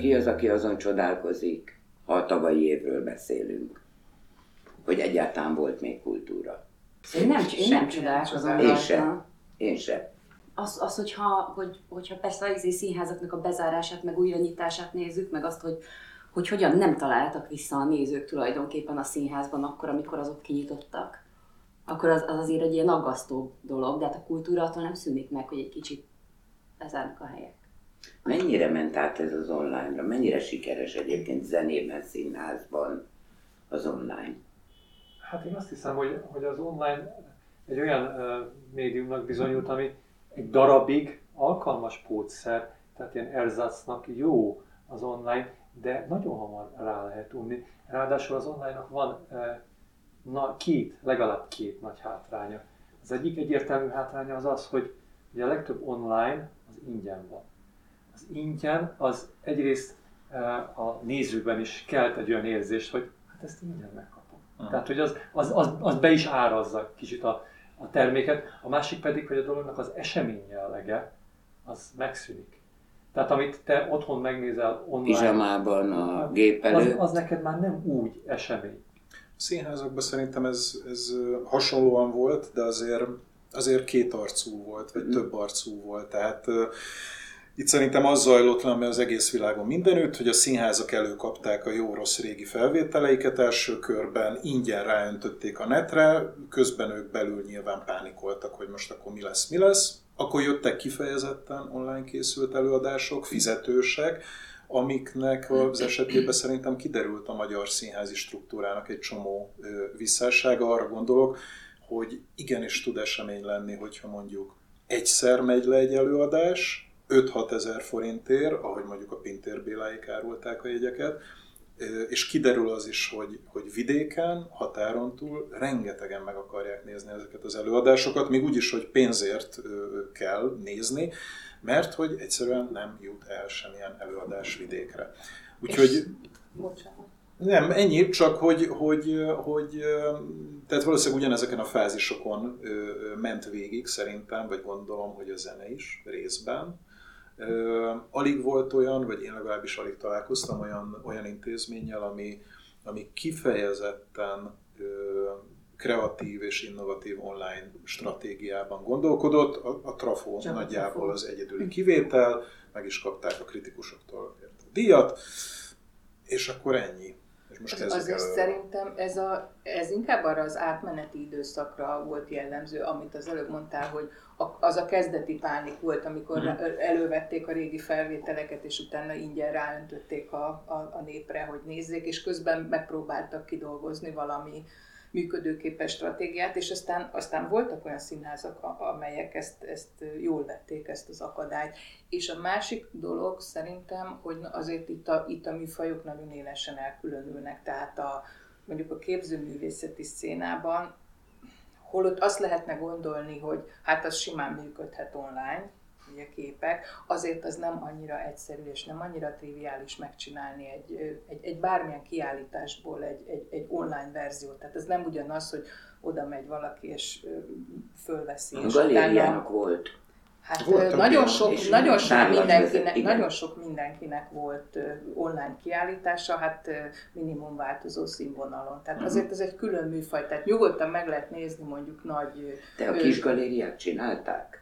ki az, aki azon csodálkozik, ha a tavalyi évről beszélünk, hogy egyáltalán volt még kultúra. Én nem, én nem csodálkozom. Én sem. Én sem. Az, az hogyha, hogy, hogyha persze az izé színházaknak a bezárását, meg újranyitását nézzük, meg azt, hogy, hogy hogyan nem találtak vissza a nézők tulajdonképpen a színházban akkor, amikor azok kinyitottak, akkor az, az azért egy ilyen aggasztó dolog, de hát a kultúra attól nem szűnik meg, hogy egy kicsit bezárnak a helyek. Mennyire ment át ez az online-ra? Mennyire sikeres egyébként zenében, színházban az online? Hát én azt hiszem, hogy, hogy az online egy olyan uh, médiumnak bizonyult, ami egy darabig alkalmas pótszer, tehát ilyen erzacnak jó az online, de nagyon hamar rá lehet unni. Ráadásul az online-nak van uh, na, két, legalább két nagy hátránya. Az egyik egyértelmű hátránya az az, hogy ugye a legtöbb online az ingyen van. Az ingyen az egyrészt uh, a nézőben is kelt egy olyan érzést, hogy hát ezt ingyen megkapom. Uh-huh. Tehát, hogy az, az, az, az be is árazza kicsit a, a terméket. A másik pedig, hogy a dolognak az esemény jellege, az megszűnik. Tehát amit te otthon megnézel online... Pizsamában, a gép előtt. Az, az neked már nem úgy esemény. A színházakban szerintem ez, ez hasonlóan volt, de azért, azért két arcú volt, vagy mm. több arcú volt. Tehát itt szerintem az zajlott le, az egész világon mindenütt, hogy a színházak előkapták a jó-rossz régi felvételeiket első körben, ingyen ráöntötték a netre, közben ők belül nyilván pánikoltak, hogy most akkor mi lesz, mi lesz. Akkor jöttek kifejezetten online készült előadások, fizetősek, amiknek az esetében szerintem kiderült a magyar színházi struktúrának egy csomó visszássága. Arra gondolok, hogy igenis tud esemény lenni, hogyha mondjuk egyszer megy le egy előadás, 5-6 ezer forintért, ahogy mondjuk a Pintér Béláik árulták a jegyeket, és kiderül az is, hogy, hogy vidéken, határon túl rengetegen meg akarják nézni ezeket az előadásokat, még úgy is, hogy pénzért kell nézni, mert hogy egyszerűen nem jut el semmilyen előadás vidékre. Úgyhogy... És... Bocsánat. Nem, ennyi, csak hogy, hogy, hogy tehát valószínűleg ugyanezeken a fázisokon ment végig szerintem, vagy gondolom, hogy a zene is részben, Alig volt olyan, vagy én legalábbis alig találkoztam olyan, olyan intézménnyel, ami, ami kifejezetten kreatív és innovatív online stratégiában gondolkodott. A, a Trafo Csak nagyjából trafo. az egyedüli kivétel, meg is kapták a kritikusoktól a díjat, és akkor ennyi. Most az, azért el... szerintem ez, a, ez inkább arra az átmeneti időszakra volt jellemző, amit az előbb mondtál, hogy az a kezdeti pánik volt, amikor mm. elővették a régi felvételeket, és utána ingyen ráöntötték a, a, a népre, hogy nézzék, és közben megpróbáltak kidolgozni valami működőképes stratégiát, és aztán, aztán voltak olyan színházak, amelyek ezt, ezt jól vették, ezt az akadályt. És a másik dolog szerintem, hogy azért itt a, itt a műfajok nagyon élesen elkülönülnek, tehát a, mondjuk a képzőművészeti szénában Holott azt lehetne gondolni, hogy hát az simán működhet online, ugye képek, azért az nem annyira egyszerű és nem annyira triviális megcsinálni egy, egy, egy bármilyen kiállításból egy, egy, egy online verziót. Tehát ez nem ugyanaz, hogy oda megy valaki és fölveszi. A galériának volt Hát Voltam nagyon sok, nagyon, sok mindenkinek, nagyon sok mindenkinek volt online kiállítása, hát minimum változó színvonalon. Tehát uh-huh. azért ez egy külön műfaj, tehát nyugodtan meg lehet nézni mondjuk nagy... De a kis galériák csinálták?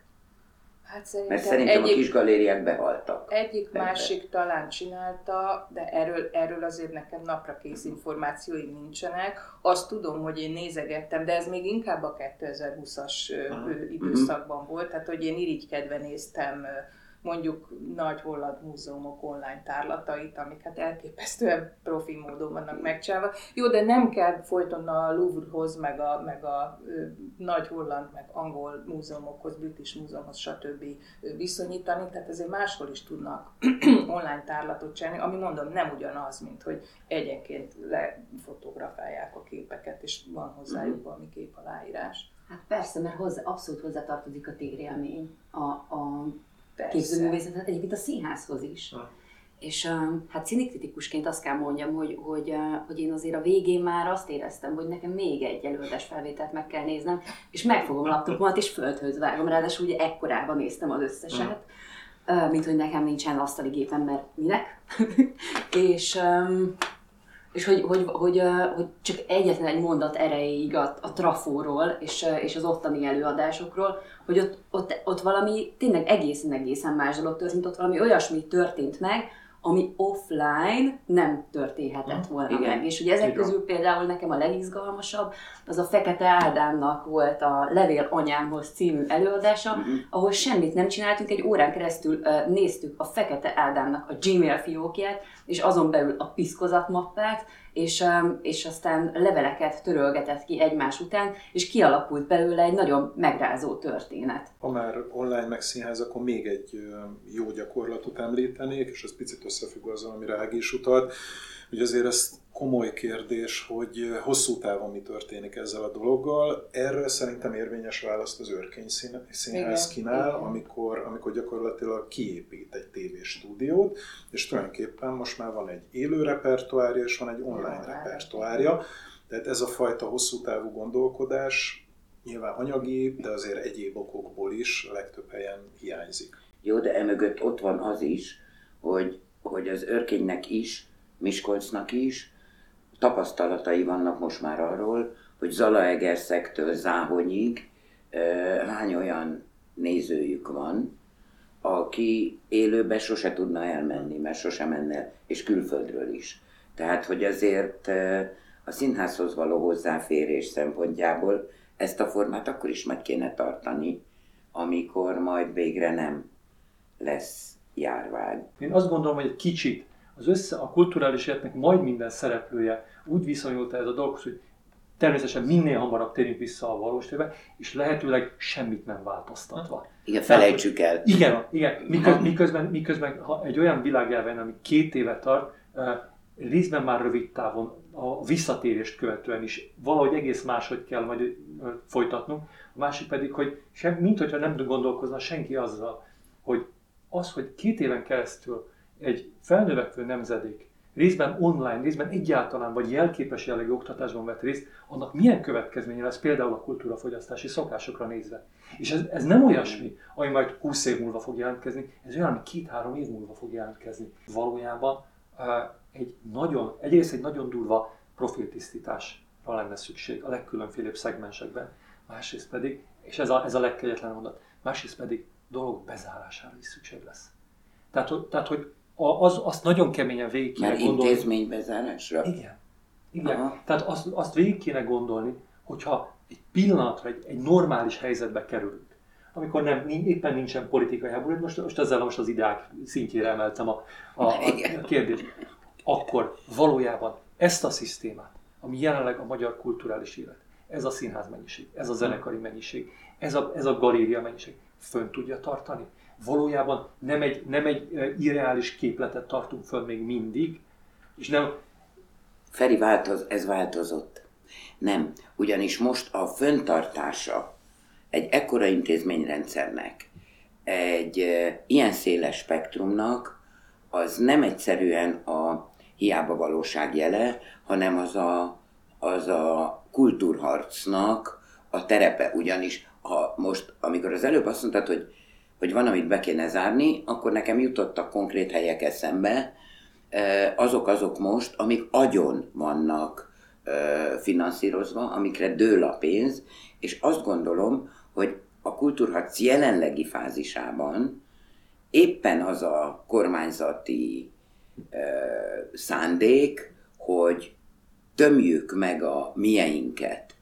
Hát szerintem Mert szerintem egyik, a kis galériák behaltak. Egyik, ebbe. másik talán csinálta, de erről, erről azért nekem napra kész információim nincsenek. Azt tudom, hogy én nézegettem, de ez még inkább a 2020-as uh-huh. időszakban volt, tehát hogy én irigykedve néztem mondjuk nagy holland múzeumok online tárlatait, amik hát elképesztően profi módon vannak megcsinálva. Jó, de nem kell folyton a Louvrehoz, meg a, meg a ö, nagy holland, meg angol múzeumokhoz, British múzeumhoz, stb. viszonyítani, tehát azért máshol is tudnak online tárlatot csinálni, ami mondom nem ugyanaz, mint hogy egyenként lefotografálják a képeket, és van hozzájuk mhm. valami képaláírás. Hát persze, mert hozzá, abszolút hozzátartozik a térélmény, a, a képzőművészet, egyébként a színházhoz is. Ha. És hát színikritikusként azt kell mondjam, hogy, hogy, hogy én azért a végén már azt éreztem, hogy nekem még egy előadás felvételt meg kell néznem, és megfogom a laptopomat, és földhöz vágom, ráadásul ugye ekkorában néztem az összeset. mint hogy nekem nincsen asztali gépem, mert minek. és és hogy, hogy, hogy, hogy csak egyetlen egy mondat erejéig a, a trafóról és, és az ottani előadásokról, hogy ott, ott, ott valami tényleg egészen egészen más dolog történt, ott valami olyasmi történt meg, ami offline nem történhetett volna Igen. meg. És ugye ezek Igen. közül például nekem a legizgalmasabb, az a Fekete Ádámnak volt a Levél anyámhoz című előadása, uh-huh. ahol semmit nem csináltunk, egy órán keresztül néztük a Fekete Ádámnak a Gmail fiókját, és azon belül a piszkozat mappát, és, és aztán leveleket törölgetett ki egymás után, és kialakult belőle egy nagyon megrázó történet. Ha már online meg színház, akkor még egy jó gyakorlatot említenék, és ez picit összefügg azzal, amire Ági is utalt, hogy azért ezt komoly kérdés, hogy hosszú távon mi történik ezzel a dologgal. Erre szerintem érvényes választ az Örkény Színház kínál, amikor, amikor gyakorlatilag kiépít egy tévéstúdiót, és tulajdonképpen most már van egy élő repertoárja, és van egy online repertoárja. Tehát ez a fajta hosszú távú gondolkodás nyilván anyagi, de azért egyéb okokból is a legtöbb helyen hiányzik. Jó, de emögött ott van az is, hogy, hogy az örkénynek is, Miskolcnak is tapasztalatai vannak most már arról, hogy Zalaegerszektől Záhonyig hány olyan nézőjük van, aki élőbe sose tudna elmenni, mert sose menne, és külföldről is. Tehát, hogy azért a színházhoz való hozzáférés szempontjából ezt a formát akkor is meg kéne tartani, amikor majd végre nem lesz járvány. Én azt gondolom, hogy egy kicsit az össze, a kulturális életnek majd minden szereplője úgy viszonyult ez a dolghoz, hogy természetesen minél hamarabb térjünk vissza a valós térbe, és lehetőleg semmit nem változtatva. Igen, felejtsük el. Igen, igen. Miközben, miközben, miközben ha egy olyan világjárvány, ami két éve tart, részben már rövid távon a visszatérést követően is valahogy egész máshogy kell majd folytatnunk. A másik pedig, hogy sem, mint hogyha nem gondolkozna senki azzal, hogy az, hogy két éven keresztül egy felnövekvő nemzedék részben online, részben egyáltalán vagy jelképes jellegű oktatásban vett részt, annak milyen következménye lesz például a kultúrafogyasztási szokásokra nézve. És ez, ez nem olyasmi, ami majd 20 év múlva fog jelentkezni, ez olyan, ami két-három év múlva fog jelentkezni. Valójában egy nagyon, egyrészt egy nagyon durva profiltisztításra lenne szükség a legkülönfélebb szegmensekben, másrészt pedig, és ez a, ez a legkegyetlen mondat, másrészt pedig dolgok bezárására is szükség lesz. Tehát, tehát hogy az, azt nagyon keményen végig kéne Mert gondolni. intézménybezárásra? Igen. Igen. Aha. Tehát azt, azt végig kéne gondolni, hogyha egy pillanatra egy, egy normális helyzetbe kerülünk, amikor nem, éppen nincsen politikai háború, most, most ezzel most az ideák szintjére emeltem a, a, a kérdést, akkor valójában ezt a szisztémát, ami jelenleg a magyar kulturális élet, ez a színház mennyiség, ez a zenekari mennyiség, ez a, ez a galéria mennyiség, fönn tudja tartani? Valójában nem egy, nem egy irreális képletet tartunk föl még mindig, és nem... Feri, változ, ez változott. Nem, ugyanis most a föntartása egy ekkora intézményrendszernek, egy ilyen széles spektrumnak, az nem egyszerűen a hiába valóság jele, hanem az a, az a kultúrharcnak a terepe. Ugyanis ha most, amikor az előbb azt mondtad, hogy hogy van, amit be kéne zárni, akkor nekem jutottak konkrét helyek eszembe, azok azok most, amik agyon vannak finanszírozva, amikre dől a pénz, és azt gondolom, hogy a kultúrharc jelenlegi fázisában éppen az a kormányzati szándék, hogy tömjük meg a mieinket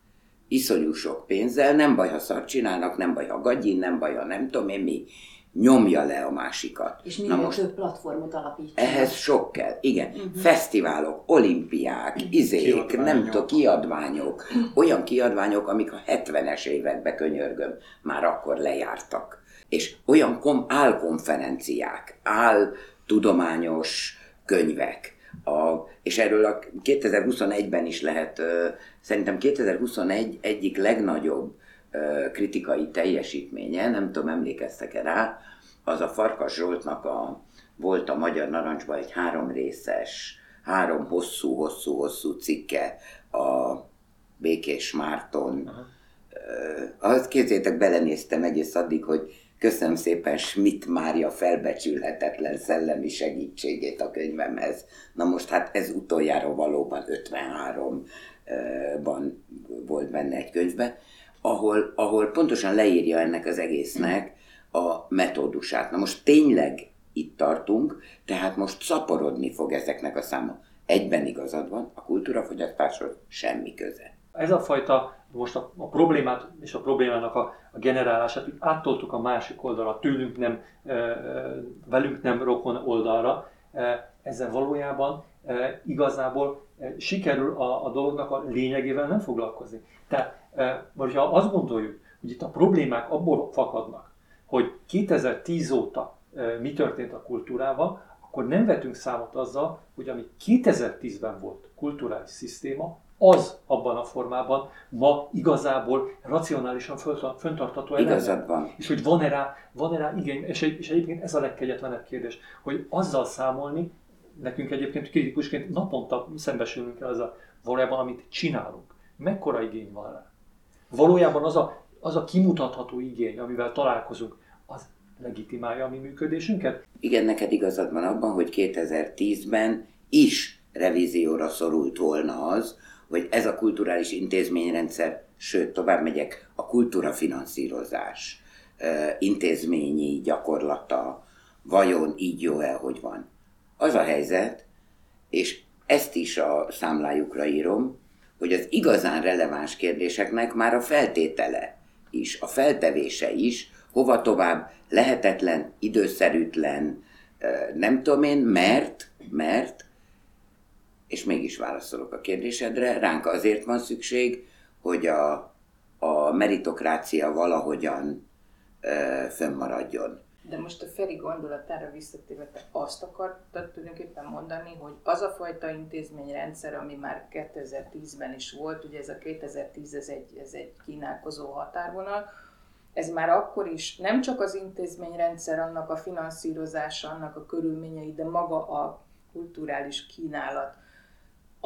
iszonyú sok pénzzel, nem baj, ha szart csinálnak, nem baj, ha gagyin, nem baj, ha nem tudom én mi, nyomja le a másikat. És minél most, több platformot alapítsa. Ehhez sok kell, igen. Uh-huh. Fesztiválok, olimpiák, uh-huh. izék, kiadványok. nem tudom, kiadványok. Olyan kiadványok, amik a 70-es években könyörgöm, már akkor lejártak. És olyan kom- álkonferenciák, áll tudományos könyvek, a, és erről a 2021-ben is lehet, szerintem 2021 egyik legnagyobb kritikai teljesítménye, nem tudom, emlékeztek-e rá, az a Farkas Zsoltnak a, volt a Magyar Narancsban egy három részes, három hosszú-hosszú-hosszú cikke a Békés Márton. Aha. Azt képzétek, belenéztem egész addig, hogy Köszönöm szépen Schmidt Mária felbecsülhetetlen szellemi segítségét a könyvemhez. Na most hát ez utoljára valóban 53-ban volt benne egy könyvben, ahol, ahol pontosan leírja ennek az egésznek a metódusát. Na most tényleg itt tartunk, tehát most szaporodni fog ezeknek a száma. Egyben igazad van, a kultúrafogyasztáshoz semmi köze. Ez a fajta, most a, a problémát és a problémának a, a generálását áttoltuk a másik oldalra, tőlünk nem, velünk nem rokon oldalra, ezzel valójában igazából sikerül a, a dolognak a lényegével nem foglalkozni. Tehát, vagy ha azt gondoljuk, hogy itt a problémák abból fakadnak, hogy 2010 óta mi történt a kultúrával, akkor nem vetünk számot azzal, hogy ami 2010-ben volt kulturális szisztéma, az abban a formában ma igazából racionálisan föntartató Igazad van. És hogy van-e rá, van-e rá igény, és, egy, és egyébként ez a legkegyetlenebb kérdés, hogy azzal számolni, nekünk egyébként kritikusként naponta szembesülünk el a valójában, amit csinálunk. Mekkora igény van rá? Valójában az a, az a kimutatható igény, amivel találkozunk, az legitimálja a mi működésünket? Igen, neked igazad van abban, hogy 2010-ben is revízióra szorult volna az, hogy ez a kulturális intézményrendszer, sőt, tovább megyek, a kultúrafinanszírozás intézményi gyakorlata vajon így jó-e, hogy van. Az a helyzet, és ezt is a számlájukra írom, hogy az igazán releváns kérdéseknek már a feltétele is, a feltevése is, hova tovább lehetetlen, időszerűtlen, nem tudom én, mert, mert és mégis válaszolok a kérdésedre, ránk azért van szükség, hogy a, a meritokrácia valahogyan ö, fönnmaradjon. De most a Feri gondolatára visszatérve, te azt akartad tulajdonképpen mondani, hogy az a fajta intézményrendszer, ami már 2010-ben is volt, ugye ez a 2010 ez egy, ez egy kínálkozó határvonal, ez már akkor is nem csak az intézményrendszer, annak a finanszírozása, annak a körülményei, de maga a kulturális kínálat,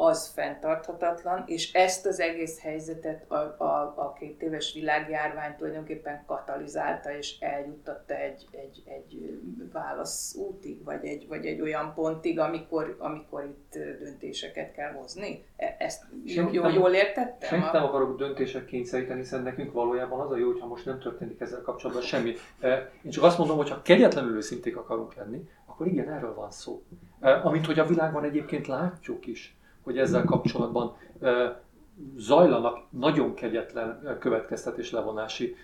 az fenntarthatatlan, és ezt az egész helyzetet a, a, a két éves világjárvány tulajdonképpen katalizálta és eljuttatta egy, egy, egy válaszútig, vagy egy, vagy egy olyan pontig, amikor, amikor itt döntéseket kell hozni. E, ezt Senki jól, jól értettem? Senki nem akarok döntések kényszeríteni, hiszen nekünk valójában az a jó, hogyha most nem történik ezzel kapcsolatban semmi. E, én csak azt mondom, hogy ha kegyetlenül őszinték akarunk lenni, akkor igen, erről van szó. E, amint hogy a világban egyébként látjuk is hogy ezzel kapcsolatban zajlanak nagyon kegyetlen következtetés levonási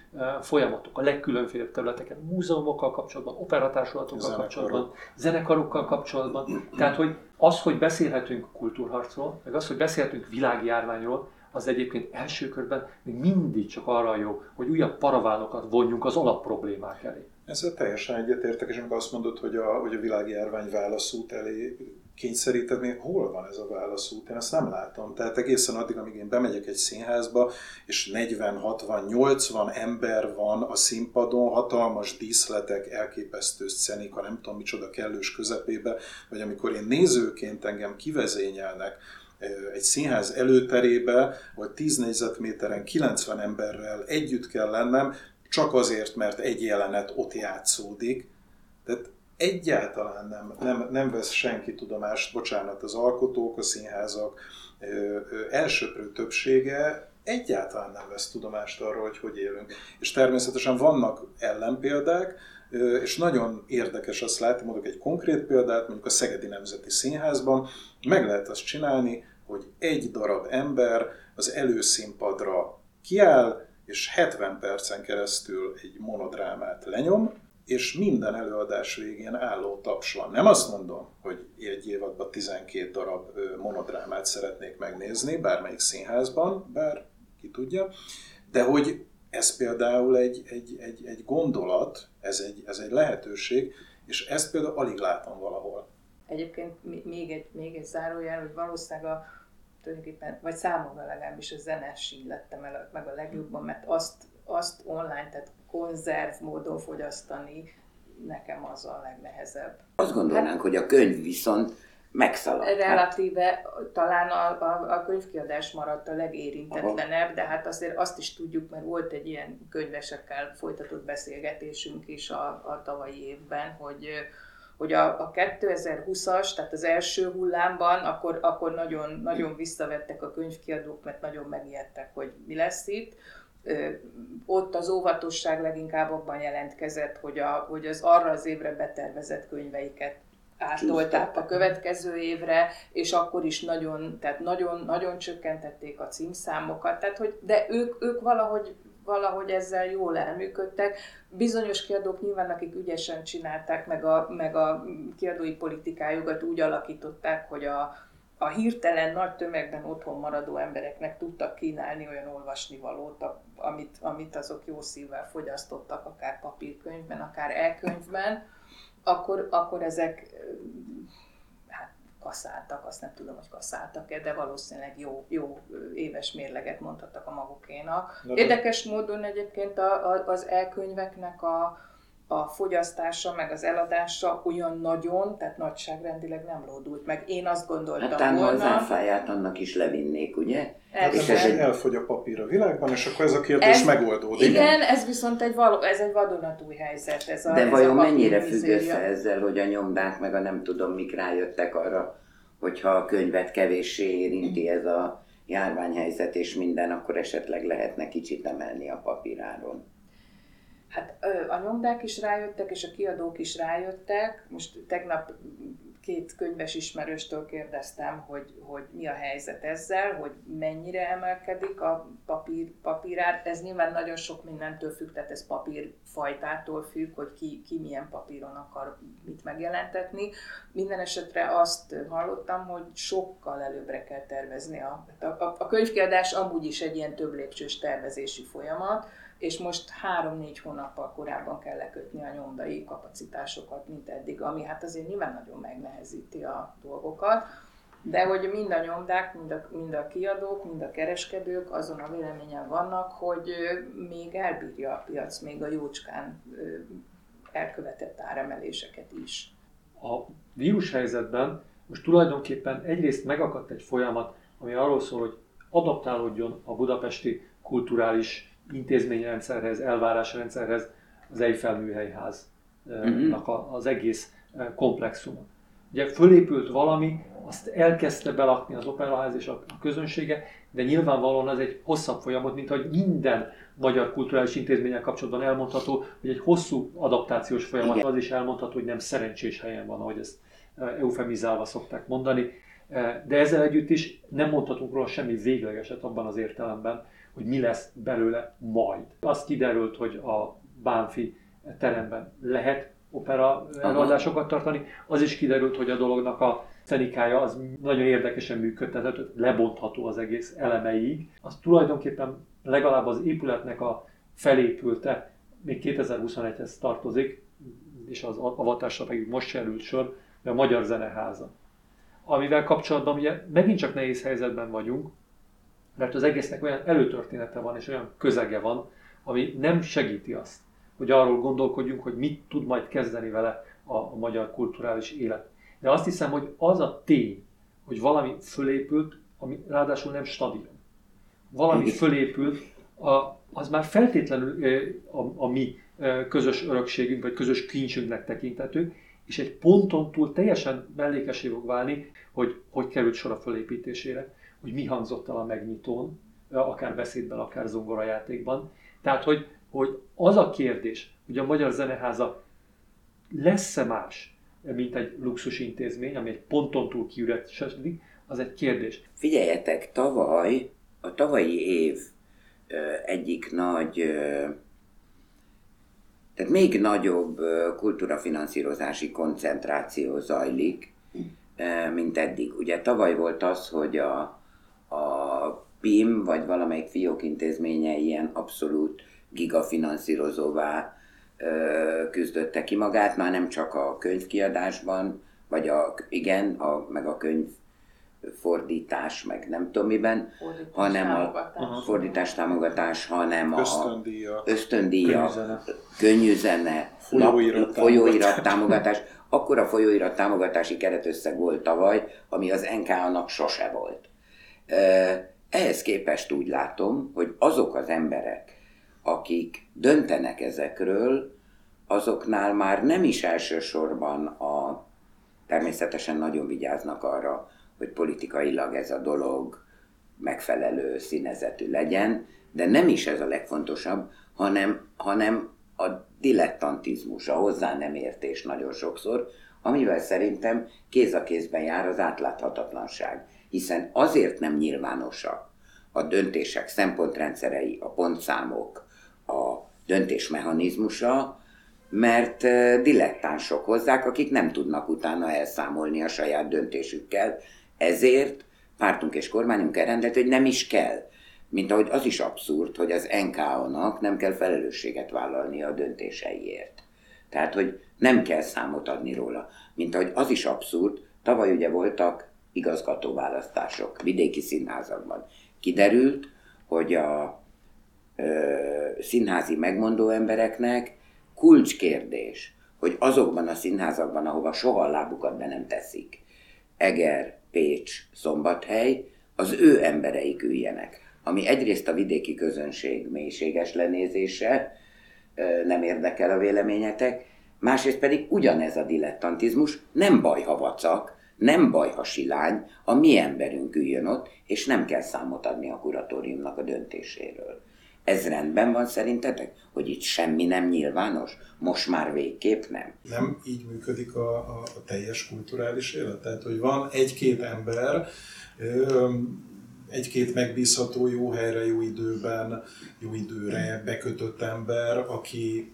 folyamatok a legkülönfélebb területeken, múzeumokkal kapcsolatban, operatársulatokkal kapcsolatban, zenekarokkal kapcsolatban. Tehát, hogy az, hogy beszélhetünk kultúrharcról, meg az, hogy beszélhetünk világjárványról, az egyébként első körben még mindig csak arra jó, hogy újabb paravánokat vonjunk az alapproblémák elé. Ezzel teljesen egyetértek, és amikor azt mondod, hogy a, hogy a világjárvány válaszút elé kényszeríted, még hol van ez a válaszút? Én ezt nem látom. Tehát egészen addig, amíg én bemegyek egy színházba, és 40, 60, 80 ember van a színpadon, hatalmas díszletek, elképesztő szcenika, nem tudom micsoda kellős közepébe, vagy amikor én nézőként engem kivezényelnek, egy színház előterébe, vagy 10 négyzetméteren 90 emberrel együtt kell lennem, csak azért, mert egy jelenet ott játszódik. Tehát egyáltalán nem, nem, nem vesz senki tudomást, bocsánat, az alkotók, a színházak ö, elsőprő többsége egyáltalán nem vesz tudomást arról, hogy hogy élünk. És természetesen vannak ellenpéldák, és nagyon érdekes azt látni, mondok egy konkrét példát, mondjuk a Szegedi Nemzeti Színházban, meg lehet azt csinálni, hogy egy darab ember az előszínpadra kiáll, és 70 percen keresztül egy monodrámát lenyom, és minden előadás végén álló taps van. Nem azt mondom, hogy egy évadban 12 darab monodrámát szeretnék megnézni, bármelyik színházban, bár ki tudja, de hogy ez például egy, egy, egy, egy gondolat, ez egy, ez egy lehetőség, és ezt például alig látom valahol. Egyébként még egy, még egy zárójel, hogy valószínűleg a, tulajdonképpen, vagy számomra legalábbis a zenes lettem el meg a legjobban, mert azt, azt online, tehát konzerv módon fogyasztani, nekem az a legnehezebb. Azt gondolnánk, hát, hogy a könyv viszont megszaladt. Relatíve talán a, a, a könyvkiadás maradt a legérintetlenebb, de hát azért azt is tudjuk, mert volt egy ilyen könyvesekkel folytatott beszélgetésünk is a, a tavalyi évben, hogy hogy a, a 2020-as, tehát az első hullámban, akkor, akkor nagyon, nagyon visszavettek a könyvkiadók, mert nagyon megijedtek, hogy mi lesz itt. Ott az óvatosság leginkább abban jelentkezett, hogy, a, hogy az arra az évre betervezett könyveiket átolták a következő évre, és akkor is nagyon, tehát nagyon, nagyon csökkentették a címszámokat, tehát hogy, de ők, ők valahogy, valahogy ezzel jól elműködtek. Bizonyos kiadók nyilván, akik ügyesen csinálták, meg a, meg a kiadói politikájukat úgy alakították, hogy a, a hirtelen nagy tömegben otthon maradó embereknek tudtak kínálni olyan olvasnivalót, amit, amit azok jó szívvel fogyasztottak, akár papírkönyvben, akár elkönyvben akkor, akkor ezek hát kaszáltak, azt nem tudom, hogy kaszáltak-e, de valószínűleg jó, jó éves mérleget mondhattak a magukénak. Érdekes módon egyébként a, a, az elkönyveknek a, a fogyasztása, meg az eladása olyan nagyon, tehát nagyságrendileg nem lódult meg. Én azt gondoltam hát, volna... az áfáját annak is levinnék, ugye? Hát és ez egy... elfogy a papír a világban, és akkor ez a kérdés ez, megoldódik. Igen, ez viszont egy, való, ez egy vadonatúj helyzet. Ez a, De ez vajon a mennyire függ össze ezzel, hogy a nyomdák meg a nem tudom mik rájöttek arra, hogyha a könyvet kevéssé érinti ez a járványhelyzet és minden, akkor esetleg lehetne kicsit emelni a papíráron. Hát a nyomdák is rájöttek, és a kiadók is rájöttek. Most tegnap két könyves ismerőstől kérdeztem, hogy, hogy mi a helyzet ezzel, hogy mennyire emelkedik a papír, papírár. Ez nyilván nagyon sok mindentől függ, tehát ez papírfajtától függ, hogy ki, ki milyen papíron akar mit megjelentetni. Minden esetre azt hallottam, hogy sokkal előbbre kell tervezni. A, a, a könyvkiadás amúgy is egy ilyen több lépcsős tervezési folyamat, és most három-négy hónappal korábban kell lekötni a nyomdai kapacitásokat, mint eddig, ami hát azért nyilván nagyon megnehezíti a dolgokat. De hogy mind a nyomdák, mind a, mind a kiadók, mind a kereskedők azon a véleményen vannak, hogy még elbírja a piac, még a jócskán elkövetett áremeléseket is. A vírushelyzetben most tulajdonképpen egyrészt megakadt egy folyamat, ami arról szól, hogy adaptálódjon a budapesti kulturális intézményrendszerhez, elvárásrendszerhez az Eiffel műhelyháznak az egész komplexuma. Ugye fölépült valami, azt elkezdte belakni az operaház és a közönsége, de nyilvánvalóan ez egy hosszabb folyamat, mint hogy minden magyar kulturális intézménnyel kapcsolatban elmondható, hogy egy hosszú adaptációs folyamat, Igen. az is elmondható, hogy nem szerencsés helyen van, ahogy ezt eufemizálva szokták mondani. De ezzel együtt is nem mondhatunk róla semmi véglegeset abban az értelemben, hogy mi lesz belőle majd. Az kiderült, hogy a Bánfi teremben lehet opera előadásokat tartani, az is kiderült, hogy a dolognak a szenikája az nagyon érdekesen működtetett, lebontható az egész elemeig. Az tulajdonképpen legalább az épületnek a felépülte még 2021-hez tartozik, és az avatásra pedig most került sor, a Magyar Zeneháza. Amivel kapcsolatban ugye megint csak nehéz helyzetben vagyunk, mert az egésznek olyan előtörténete van, és olyan közege van, ami nem segíti azt, hogy arról gondolkodjunk, hogy mit tud majd kezdeni vele a, a magyar kulturális élet. De azt hiszem, hogy az a tény, hogy valami fölépült, ami ráadásul nem stadion. Valami fölépült, a, az már feltétlenül a, a mi közös örökségünk, vagy közös kincsünknek tekintető, és egy ponton túl teljesen mellékesé fog válni, hogy hogy került sor a fölépítésére hogy mi hangzott el a megnyitón, akár beszédben, akár zongorajátékban. Tehát, hogy, hogy az a kérdés, hogy a Magyar Zeneháza lesz-e más, mint egy luxus intézmény, ami egy ponton túl kiüresedik, az egy kérdés. Figyeljetek, tavaly, a tavalyi év egyik nagy, tehát még nagyobb kultúrafinanszírozási koncentráció zajlik, mint eddig. Ugye tavaly volt az, hogy a a PIM, vagy valamelyik fiók intézménye ilyen abszolút gigafinanszírozóvá küzdötte ki magát, már nem csak a könyvkiadásban, vagy a, igen, a, meg a könyv fordítás, meg nem tudom miben, fordítás hanem a fordítás támogatás, hanem a ösztöndíja, ösztöndíja könnyű zene, folyóirat, folyóirat támogatás, akkora folyóirat támogatási keretösszeg volt tavaly, ami az NK-nak sose volt. Ehhez képest úgy látom, hogy azok az emberek, akik döntenek ezekről, azoknál már nem is elsősorban a természetesen nagyon vigyáznak arra, hogy politikailag ez a dolog megfelelő színezetű legyen, de nem is ez a legfontosabb, hanem, hanem a dilettantizmus, a hozzá nem értés nagyon sokszor, amivel szerintem kéz a kézben jár az átláthatatlanság. Hiszen azért nem nyilvánosak a döntések szempontrendszerei, a pontszámok, a döntésmechanizmusa, mert dilettánsok hozzák, akik nem tudnak utána elszámolni a saját döntésükkel. Ezért pártunk és kormányunk elrendelt, hogy nem is kell. Mint ahogy az is abszurd, hogy az NKO-nak nem kell felelősséget vállalni a döntéseiért. Tehát, hogy nem kell számot adni róla. Mint ahogy az is abszurd, tavaly ugye voltak igazgatóválasztások vidéki színházakban. Kiderült, hogy a ö, színházi megmondó embereknek kulcskérdés, hogy azokban a színházakban, ahova soha a lábukat be nem teszik, Eger, Pécs, Szombathely, az ő embereik üljenek. Ami egyrészt a vidéki közönség mélységes lenézése, nem érdekel a véleményetek, másrészt pedig ugyanez a dilettantizmus, nem baj, ha vacak, nem baj, ha silány, a mi emberünk üljön ott, és nem kell számot adni a kuratóriumnak a döntéséről. Ez rendben van szerintetek, hogy itt semmi nem nyilvános? Most már végképp nem? Nem így működik a, a, a teljes kulturális élet. Tehát, hogy van egy-két ember, egy-két megbízható, jó helyre, jó időben, jó időre bekötött ember, aki,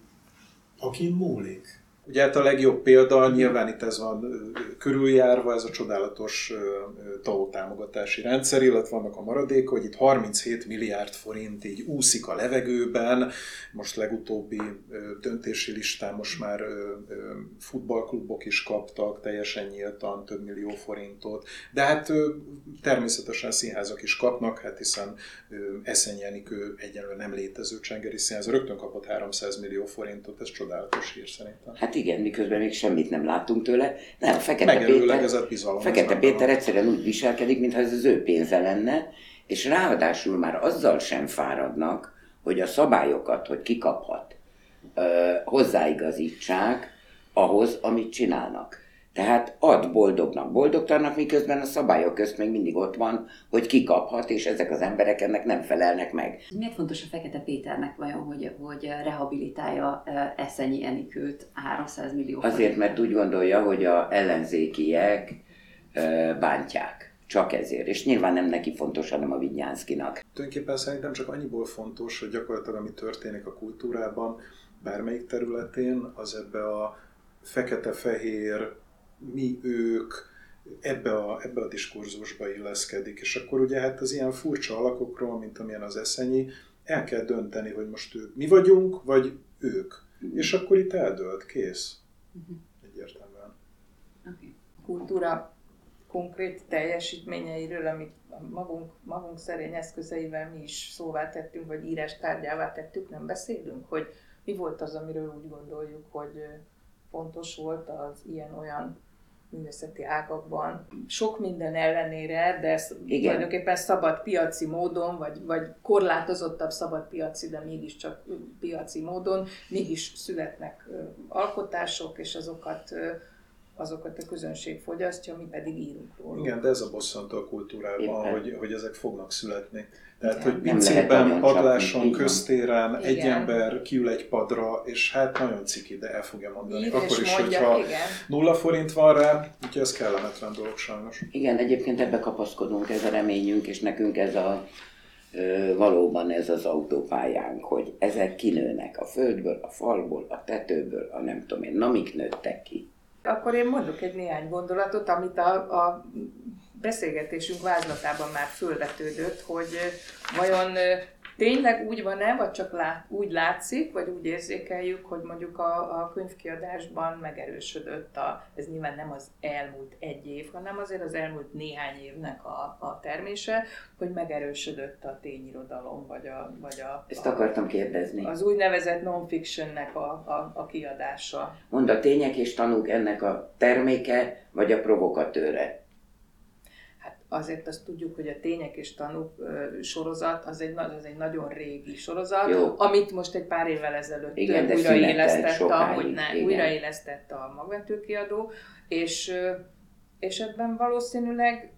aki múlik Ugye hát a legjobb példa, nyilván itt ez van körüljárva, ez a csodálatos TAO támogatási rendszer, illetve vannak a maradék, hogy itt 37 milliárd forint így úszik a levegőben, most legutóbbi döntési listán most már futballklubok is kaptak teljesen nyíltan több millió forintot, de hát természetesen színházak is kapnak, hát hiszen Eszenyi Enikő egyenlően nem létező Csengeri Színház rögtön kapott 300 millió forintot, ez csodálatos hír szerintem. Hát igen, miközben még semmit nem láttunk tőle. Nem, Fekete Péter, Fekete Péter egyszerűen úgy viselkedik, mintha ez az ő pénze lenne, és ráadásul már azzal sem fáradnak, hogy a szabályokat, hogy kikaphat, hozzáigazítsák ahhoz, amit csinálnak. Tehát ad boldognak boldogtalannak, miközben a szabályok közt még mindig ott van, hogy ki kaphat, és ezek az emberek ennek nem felelnek meg. Miért fontos a Fekete Péternek vajon, hogy, hogy rehabilitálja Eszenyi Enikőt 300 millió Azért, mert úgy gondolja, hogy a ellenzékiek bántják. Csak ezért. És nyilván nem neki fontos, hanem a Vinyánszkinak. Tulajdonképpen szerintem csak annyiból fontos, hogy gyakorlatilag ami történik a kultúrában, bármelyik területén, az ebbe a fekete-fehér mi ők, ebbe a, ebbe a diskurzusba illeszkedik. És akkor ugye hát az ilyen furcsa alakokról, mint amilyen az eszenyi, el kell dönteni, hogy most ők mi vagyunk, vagy ők. Mm. És akkor itt eldölt, kész. Mm-hmm. Egyértelműen. Okay. Kultúra konkrét teljesítményeiről, amit magunk, magunk szerény eszközeivel mi is szóvá tettünk, vagy írás tárgyává tettük, nem beszélünk, hogy mi volt az, amiről úgy gondoljuk, hogy fontos volt az ilyen-olyan művészeti ágakban. Sok minden ellenére, de ez Igen. tulajdonképpen szabad piaci módon, vagy, vagy korlátozottabb szabad piaci, de mégiscsak piaci módon, mégis születnek alkotások, és azokat azokat a közönség fogyasztja, mi pedig írunk róla. Igen, de ez a bosszantó a kultúrában, hogy, hogy ezek fognak születni. Tehát, hogy pincében, padláson, köztéren igen. egy ember kiül egy padra, és hát nagyon ciki, de el fogja mondani. Ír Akkor is, mondja, hogyha igen. nulla forint van rá, úgyhogy ez kellemetlen dolog sajnos. Igen, egyébként ebbe kapaszkodunk, ez a reményünk, és nekünk ez a valóban ez az autópályánk, hogy ezek kinőnek a földből, a falból, a tetőből, a nem tudom én, namik nőttek ki. Akkor én mondok egy néhány gondolatot, amit a, a beszélgetésünk vázlatában már fölvetődött, hogy vajon tényleg úgy van-e, vagy csak lát, úgy látszik, vagy úgy érzékeljük, hogy mondjuk a, a könyvkiadásban megerősödött a, ez nyilván nem az elmúlt egy év, hanem azért az elmúlt néhány évnek a, a termése, hogy megerősödött a tényirodalom, vagy a... Vagy a Ezt akartam kérdezni. Az úgynevezett non-fictionnek a, a, a kiadása. Mond a tények és tanúk ennek a terméke, vagy a provokatőre? Azért azt tudjuk, hogy a Tények és Tanúk sorozat az egy, az egy nagyon régi sorozat, Jó. amit most egy pár évvel ezelőtt Igen, de újraélesztette, a, hogy ne, igen. újraélesztette a magvetőkiadó, és, és ebben valószínűleg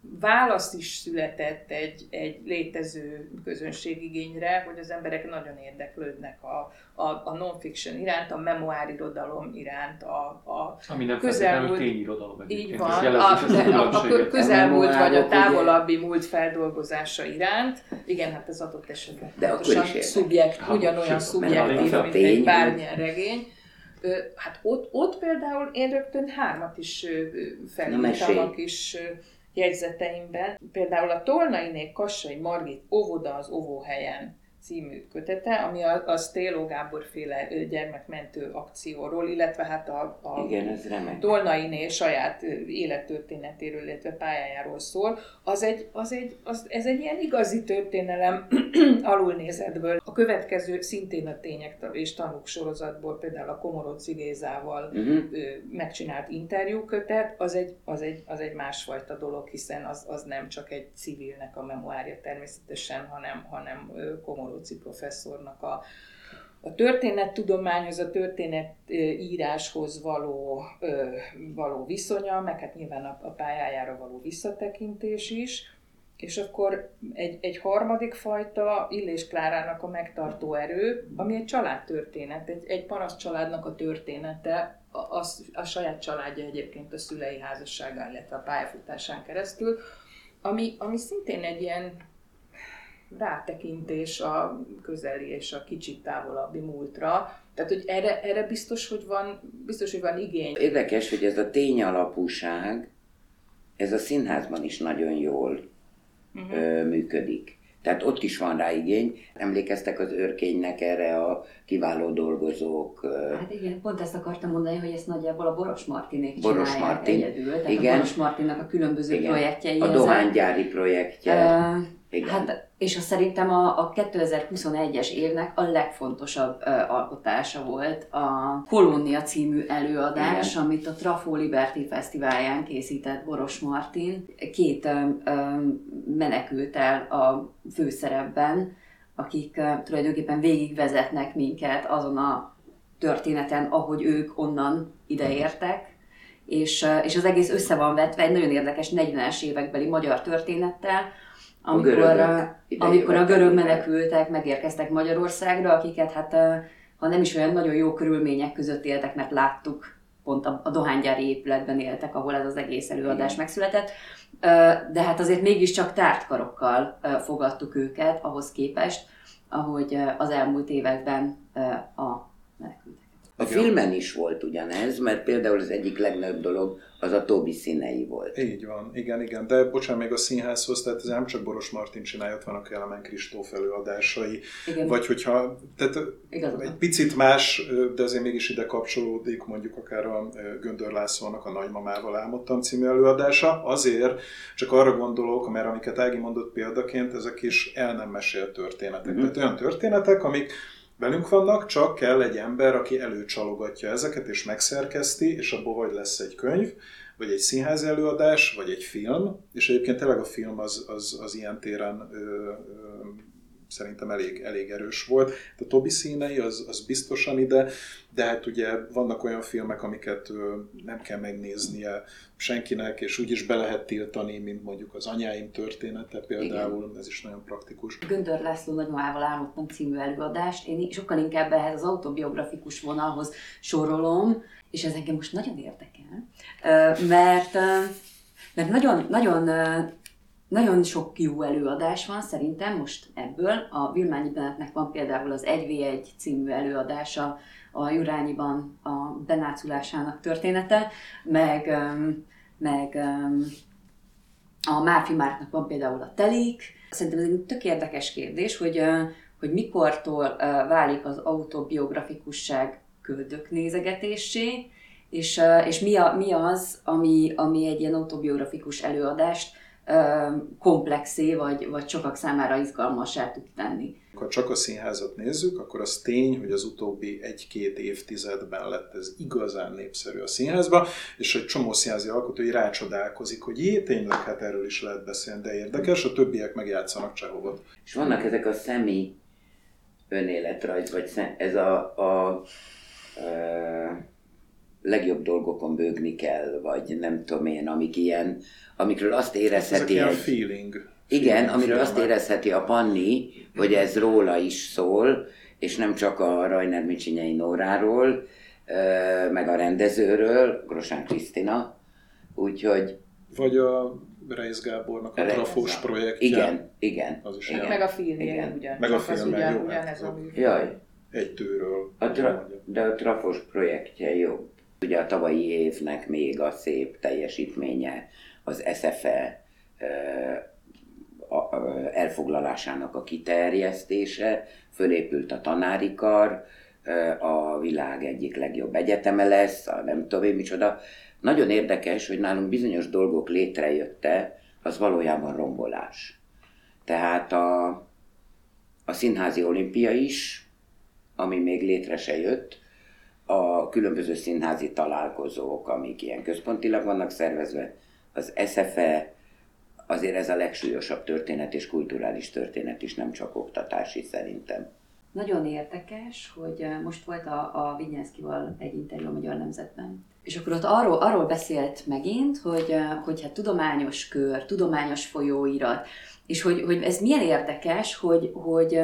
válasz is született egy, egy létező közönségigényre, hogy az emberek nagyon érdeklődnek a, a, a non-fiction iránt, a memoárirodalom iránt, a, a Ami nem közelmúlt, tényirodalom így van, a, a, a, közelmúlt vagy a távolabbi múlt feldolgozása iránt. Igen, hát az adott esetben De akkor is szubjekt, Ha, ugyanolyan mert a szubjektív, mint tény, egy bármilyen regény. Hát ott, ott például én rögtön hármat is felírtam mesélj. a kis ö, jegyzeteimben. Például a Tolnainé Kassai Margit Óvoda az óvóhelyen című kötete, ami a, a Stéló Gábor féle gyermekmentő akcióról, illetve hát a, a Igen, ez remek. Dolnainé saját élettörténetéről, illetve pályájáról szól, az egy, az egy, az, ez egy ilyen igazi történelem alulnézetből. A következő szintén a tények és tanúk sorozatból, például a Komorodzi Gézával Uh-huh. megcsinált interjúkötet, az egy, az egy, az egy másfajta dolog, hiszen az, az nem csak egy civilnek a memoárja természetesen, hanem, hanem ö, Komorodzi professzornak a, a történettudományhoz, a történetíráshoz való, való viszonya, meg hát nyilván a, a pályájára való visszatekintés is. És akkor egy, egy harmadik fajta Illés Klárának a megtartó erő, ami egy családtörténet, egy, egy paraszt családnak a története, a, a, a saját családja egyébként a szülei házasságán, illetve a pályafutásán keresztül, ami, ami szintén egy ilyen rátekintés a közeli és a kicsit távolabbi múltra. Tehát, hogy erre, erre biztos, hogy van, biztos, hogy van igény. Érdekes, hogy ez a tény alapúság, ez a színházban is nagyon jól Mhm. ö, működik. Tehát ott is van rá igény. Emlékeztek az őrkénynek erre a kiváló dolgozók. Hát igen, pont ezt akartam mondani, hogy ezt nagyjából a Boros Martinék Boros csinálják Martin. egyedül. Tehát Igen. a Boros Martinnak a különböző Igen. projektjei. A dohánygyári projektje. Ö, Igen. Hát, és az szerintem a, a 2021-es évnek a legfontosabb ö, alkotása volt a Kolónia című előadás, Igen. amit a Trafó Liberty Fesztiválján készített Boros Martin. Két ö, ö, menekült el a főszerepben, akik ö, tulajdonképpen végigvezetnek minket azon a történeten, ahogy ők onnan ideértek. És, és az egész össze van vetve egy nagyon érdekes 40-es évekbeli magyar történettel, amikor, a, amikor a görög menekültek megérkeztek Magyarországra, akiket hát ha nem is olyan nagyon jó körülmények között éltek, mert láttuk, pont a, a dohánygyári épületben éltek, ahol ez az egész előadás Igen. megszületett, de hát azért mégiscsak tárt karokkal ö, fogadtuk őket ahhoz képest, ahogy az elmúlt években a menekültek. A filmen is volt ugyanez, mert például az egyik legnagyobb dolog az a Tobi színei volt. Így van, igen, igen. De bocsánat, még a színházhoz, tehát ez nem csak Boros Martin csinálja, ott vannak Elemen Kristóf előadásai, Igen, vagy hogyha, tehát igazad egy picit más, de azért mégis ide kapcsolódik mondjuk akár a Göndör Lászlónak a Nagymamával álmodtam című előadása. Azért csak arra gondolok, mert amiket Ági mondott példaként, ezek is el nem mesélt történetek. Mhm. Tehát olyan történetek, amik velünk vannak, csak kell egy ember, aki előcsalogatja ezeket és megszerkeszti, és abból vagy lesz egy könyv, vagy egy színház előadás, vagy egy film, és egyébként tényleg a film az, az, az ilyen téren ö, ö, szerintem elég, elég erős volt. A Tobi színei az, az biztosan ide, de hát ugye vannak olyan filmek, amiket nem kell megnéznie senkinek, és úgy is be lehet tiltani, mint mondjuk az anyáim története például, Igen. ez is nagyon praktikus. Göndör László nagymamával álmodtam című előadást. Én sokkal inkább ehhez az autobiografikus vonalhoz sorolom, és ez engem most nagyon érdekel, mert, mert nagyon, nagyon, nagyon sok jó előadás van szerintem most ebből. A Vilmányi Benetnek van például az 1v1 című előadása, a Jurányiban a benáculásának története, meg, meg A Márfi Márknak van például a Telik. Szerintem ez egy tök érdekes kérdés, hogy, hogy mikortól válik az autobiografikusság köldök nézegetésé, és, és mi, a, mi az, ami, ami egy ilyen autobiografikus előadást komplexé, vagy, vagy sokak számára izgalmasá tud tenni. Ha csak a színházat nézzük, akkor az tény, hogy az utóbbi egy-két évtizedben lett ez igazán népszerű a színházba, és egy csomó színházi alkotói rácsodálkozik, hogy jé, tényleg, hát erről is lehet beszélni, de érdekes, a többiek megjátszanak Csehovot. És vannak ezek a szemi önéletrajz, vagy ez a, a, a legjobb dolgokon bőgni kell, vagy nem tudom én, amik ilyen, amikről azt érezheti... Ezek egy, feeling. Igen, amiről azt érezheti a Panni, hogy ez róla is szól, és nem csak a Rajner Micsinyei Nóráról, meg a rendezőről, Grosán Krisztina, úgyhogy... Vagy a Reis Gábornak a Trafos projektje. Igen, igen. Az is igen. Meg a filmje, igen. ugyan. Meg a filmje, ugyan, jó. Ugyanez a Jaj. Egy tőről. A tra- de a Trafos projektje jó. Ugye a tavalyi évnek még a szép teljesítménye az SFE elfoglalásának a kiterjesztése, fölépült a tanári kar, a világ egyik legjobb egyeteme lesz, a nem tudom én micsoda. Nagyon érdekes, hogy nálunk bizonyos dolgok létrejötte, az valójában rombolás. Tehát a, a színházi olimpia is, ami még létre se jött, a különböző színházi találkozók, amik ilyen központilag vannak szervezve, az SFE, azért ez a legsúlyosabb történet és kulturális történet is, nem csak oktatási szerintem. Nagyon érdekes, hogy most volt a, a Vinyánszkival egy interjú a Magyar Nemzetben. És akkor ott arról, arról beszélt megint, hogy, hogy hát tudományos kör, tudományos folyóirat, és hogy, hogy ez milyen érdekes, hogy, hogy,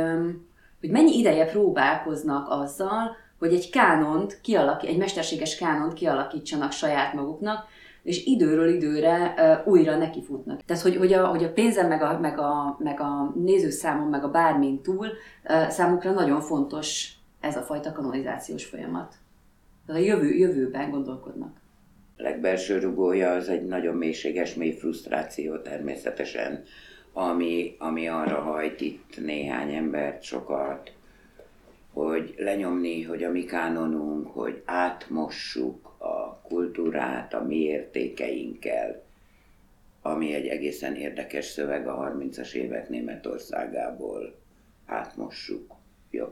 hogy mennyi ideje próbálkoznak azzal, hogy egy kánont kialakít, egy mesterséges kánont kialakítsanak saját maguknak, és időről időre uh, újra nekifutnak. Tehát, hogy, hogy, a, hogy a pénzem, meg a, meg, a, meg a nézőszámon, meg a bármin túl uh, számukra nagyon fontos ez a fajta kanonizációs folyamat. Tehát a jövő, jövőben gondolkodnak. A legbelső rugója az egy nagyon mélységes, mély frusztráció természetesen, ami, ami arra hajt itt néhány embert sokat, hogy lenyomni, hogy a mi kánonunk, hogy átmossuk a kultúrát a mi értékeinkkel, ami egy egészen érdekes szöveg a 30-as évek Németországából. Átmossuk. Jó.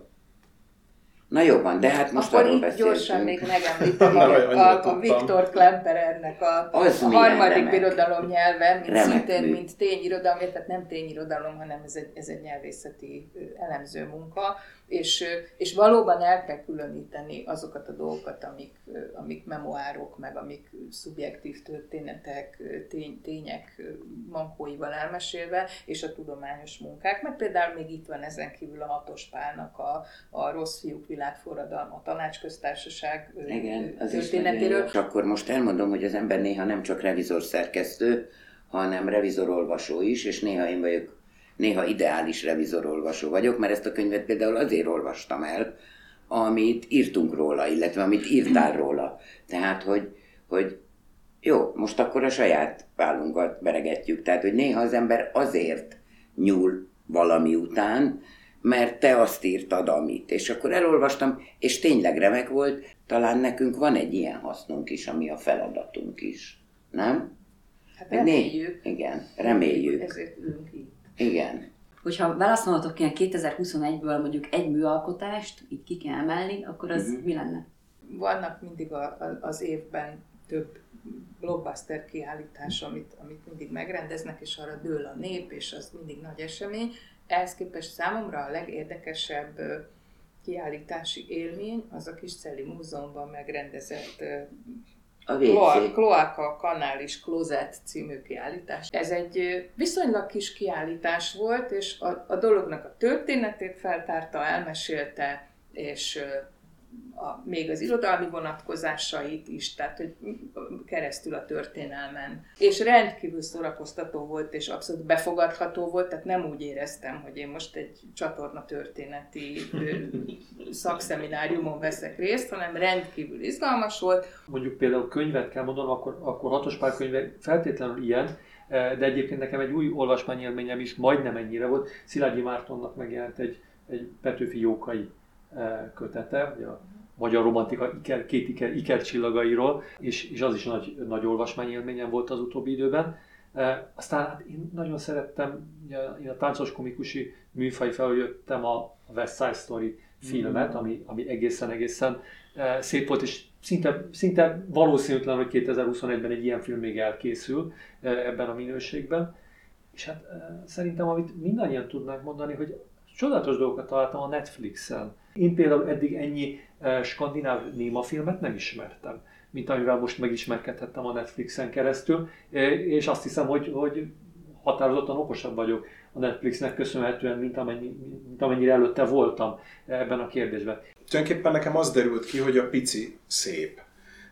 Na jó van, de hát most Akkor itt gyorsan még megemlítem a, a Viktor Klemperernek a, az a harmadik remek. birodalom nyelve, mint remek szintén, mű. mint tényirodalom, tehát nem tényirodalom, hanem ez egy, ez egy nyelvészeti elemző munka, és, és valóban el kell különíteni azokat a dolgokat, amik, amik memoárok, meg amik szubjektív történetek, tény, tények mankóival elmesélve, és a tudományos munkák, mert például még itt van ezen kívül a hatos pálnak a, a rossz fiúk világforradalma, a tanácsköztársaság Igen, az történetéről. És akkor most elmondom, hogy az ember néha nem csak revizor szerkesztő, hanem revizor olvasó is, és néha én vagyok néha ideális revizorolvasó vagyok, mert ezt a könyvet például azért olvastam el, amit írtunk róla, illetve amit írtál róla. Tehát, hogy, hogy jó, most akkor a saját vállunkat beregetjük. Tehát, hogy néha az ember azért nyúl valami után, mert te azt írtad, amit. És akkor elolvastam, és tényleg remek volt. Talán nekünk van egy ilyen hasznunk is, ami a feladatunk is. Nem? Hát reméljük. Né? Igen, reméljük. Ezért ülünk így. Igen. Hogyha válaszolhatok ilyen 2021-ből mondjuk egy műalkotást, így ki kell emelni, akkor az uh-huh. mi lenne? Vannak mindig a, a, az évben több blockbuster kiállítás, amit, amit mindig megrendeznek, és arra dől a nép, és az mindig nagy esemény. Ehhez képest számomra a legérdekesebb kiállítási élmény az a kis Celi Múzeumban megrendezett a WC. Kloaka Kanális Klozet című kiállítás. Ez egy viszonylag kis kiállítás volt, és a, a dolognak a történetét feltárta, elmesélte, és a, még az irodalmi vonatkozásait is, tehát hogy keresztül a történelmen. És rendkívül szórakoztató volt, és abszolút befogadható volt, tehát nem úgy éreztem, hogy én most egy csatorna történeti szakszemináriumon veszek részt, hanem rendkívül izgalmas volt. Mondjuk például könyvet kell mondanom, akkor, akkor hatos pár könyve feltétlenül ilyen, de egyébként nekem egy új olvasmányélményem is majdnem ennyire volt. Szilágyi Mártonnak megjelent egy, egy Petőfi Jókai kötete, ugye a magyar romantika iker, két iker, iker csillagairól, és, és az is nagy, nagy olvasmányélményem volt az utóbbi időben. E, aztán hát én nagyon szerettem, én a táncos komikusi műfaj feljöttem a West Side Story filmet, mm. ami, ami egészen-egészen e, szép volt, és szinte, szinte valószínűtlen, hogy 2021-ben egy ilyen film még elkészül e, ebben a minőségben. És hát e, szerintem, amit mindannyian tudnánk mondani, hogy csodálatos dolgokat találtam a Netflixen. Én például eddig ennyi e, skandináv némafilmet nem ismertem, mint amivel most megismerkedhettem a Netflixen keresztül, e, és azt hiszem, hogy, hogy határozottan okosabb vagyok a Netflixnek köszönhetően, mint, amennyi, mint amennyire előtte voltam ebben a kérdésben. Tulajdonképpen nekem az derült ki, hogy a pici szép.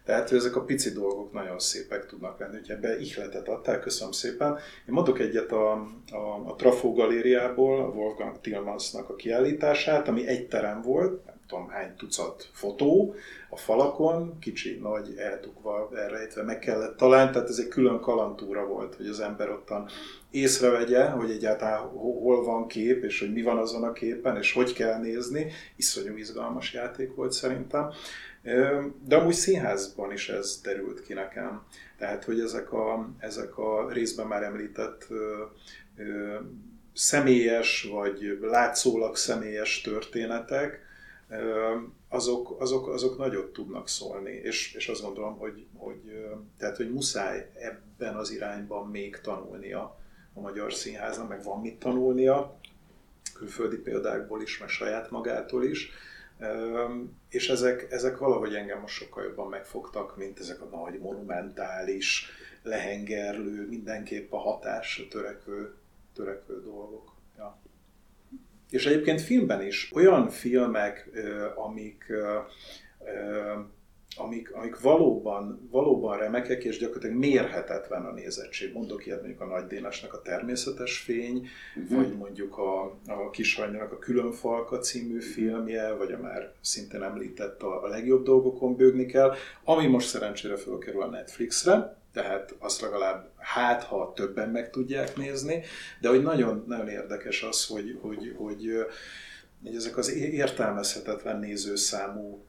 Tehát hogy ezek a pici dolgok nagyon szépek tudnak lenni, hogy ebbe ihletet adtál, köszönöm szépen. Én mondok egyet a, a, a Trafó galériából, a Wolfgang Tillmansnak a kiállítását, ami egy terem volt, nem tudom hány tucat fotó a falakon, kicsi, nagy, eltukva, elrejtve meg kellett találni, tehát ez egy külön kalantúra volt, hogy az ember ottan észrevegye, hogy egyáltalán hol van kép, és hogy mi van azon a képen, és hogy kell nézni. Iszonyú izgalmas játék volt szerintem. De amúgy színházban is ez derült ki nekem. Tehát, hogy ezek a, ezek a részben már említett személyes, vagy látszólag személyes történetek, azok, azok, azok nagyot tudnak szólni. És, és azt gondolom, hogy, hogy, tehát, hogy muszáj ebben az irányban még tanulnia a magyar színháznak, meg van mit tanulnia, külföldi példákból is, meg saját magától is és ezek, ezek valahogy engem most sokkal jobban megfogtak, mint ezek a nagy, monumentális, lehengerlő, mindenképp a hatásra törekvő, törekvő dolgok. Ja. És egyébként filmben is olyan filmek, amik amik, amik valóban, valóban remekek, és gyakorlatilag mérhetetlen a nézettség. Mondok ilyet mondjuk a Nagy Dénesnek a Természetes Fény, uh-huh. vagy mondjuk a, a Kishajnának a Különfalka című filmje, vagy a már szintén említett a, a Legjobb dolgokon bőgni kell, ami most szerencsére fölkerül a Netflixre, tehát azt legalább hát, ha többen meg tudják nézni, de hogy nagyon, nagyon érdekes az, hogy, hogy, hogy hogy ezek az értelmezhetetlen nézőszámú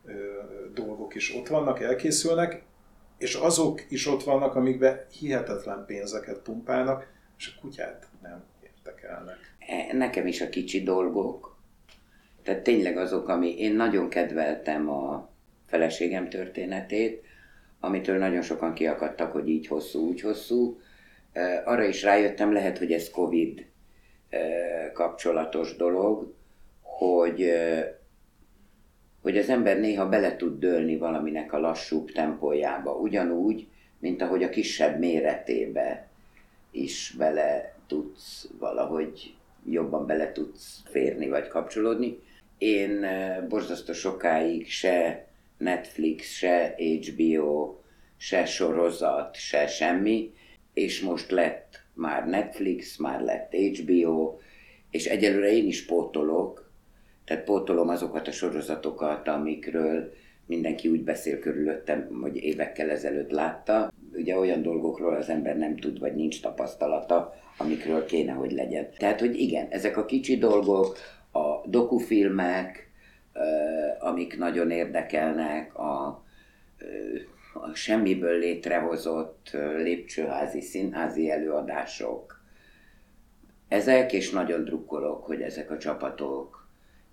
dolgok is ott vannak, elkészülnek, és azok is ott vannak, amikbe hihetetlen pénzeket pumpálnak, és a kutyát nem értekelnek. E, nekem is a kicsi dolgok. Tehát tényleg azok, ami én nagyon kedveltem a feleségem történetét, amitől nagyon sokan kiakadtak, hogy így hosszú, úgy hosszú. Arra is rájöttem, lehet, hogy ez Covid kapcsolatos dolog, hogy, hogy az ember néha bele tud dőlni valaminek a lassúbb tempójába, ugyanúgy, mint ahogy a kisebb méretébe is bele tudsz valahogy jobban bele tudsz férni vagy kapcsolódni. Én borzasztó sokáig se Netflix, se HBO, se sorozat, se semmi, és most lett már Netflix, már lett HBO, és egyelőre én is pótolok, tehát pótolom azokat a sorozatokat, amikről mindenki úgy beszél körülöttem, hogy évekkel ezelőtt látta. Ugye olyan dolgokról az ember nem tud, vagy nincs tapasztalata, amikről kéne, hogy legyen. Tehát, hogy igen, ezek a kicsi dolgok, a dokufilmek, amik nagyon érdekelnek, a, a semmiből létrehozott lépcsőházi, színházi előadások. Ezek, és nagyon drukkolok, hogy ezek a csapatok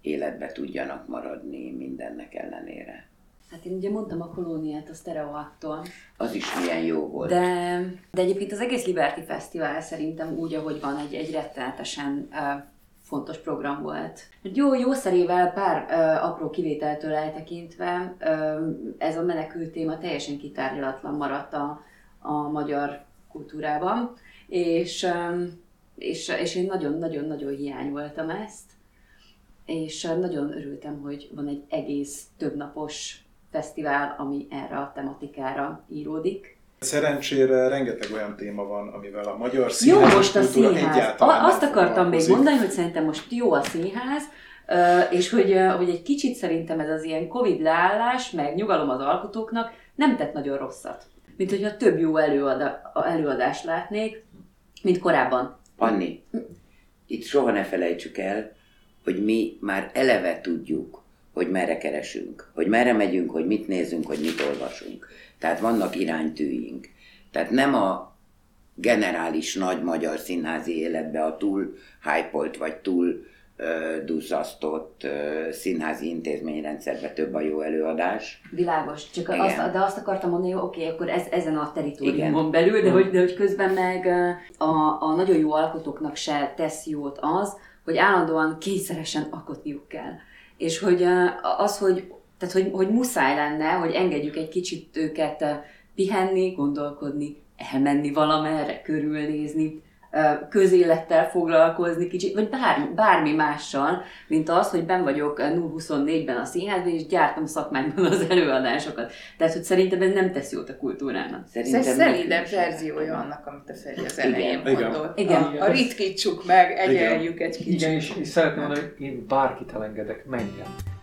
életbe tudjanak maradni mindennek ellenére. Hát én ugye mondtam a kolóniát a Stereoaktól. Az is milyen jó volt. De, de egyébként az egész Liberty Fesztivál szerintem úgy, ahogy van, egy, egy rettenetesen uh, fontos program volt. Jó, jó szerével pár uh, apró kivételtől eltekintve uh, ez a menekült téma teljesen kitárgyalatlan maradt a, a magyar kultúrában, és, um, és, és én nagyon-nagyon-nagyon hiányoltam ezt és nagyon örültem, hogy van egy egész többnapos fesztivál, ami erre a tematikára íródik. Szerencsére rengeteg olyan téma van, amivel a magyar színház Jó most a színház. A, azt akartam még mondani, hogy szerintem most jó a színház, és hogy, hogy egy kicsit szerintem ez az ilyen Covid leállás, meg nyugalom az alkotóknak nem tett nagyon rosszat. Mint hogyha több jó előada, előadást látnék, Mint korábban. Anni, itt soha ne felejtsük el, hogy mi már eleve tudjuk, hogy merre keresünk, hogy merre megyünk, hogy mit nézünk, hogy mit olvasunk. Tehát vannak iránytűink. Tehát nem a generális nagy magyar színházi életbe a túl hype vagy túl ö, duzzasztott ö, színházi intézményrendszerbe több a jó előadás. Világos, csak Igen. azt, de azt akartam mondani, hogy oké, akkor ez, ezen a teritoriumon belül, de hogy, de hogy közben meg a, a nagyon jó alkotóknak se tesz jót az, hogy állandóan kényszeresen alkotniuk kell. És hogy az, hogy, tehát, hogy, hogy muszáj lenne, hogy engedjük egy kicsit őket pihenni, gondolkodni, elmenni valamerre, körülnézni, közélettel foglalkozni kicsit, vagy bármi, bármi mással, mint az, hogy ben vagyok 0-24-ben a színházban, és gyártom szakmányban az előadásokat. Tehát, hogy szerintem ez nem tesz jót a kultúrának. Ez Szerintem sem. verziója annak, amit a Feri az elején Igen. mondott. Igen. A, a ritkítsuk meg, egyeljük egy kicsit. Igen, és, és szeretném mondani, hogy én bárkit elengedek, menjen.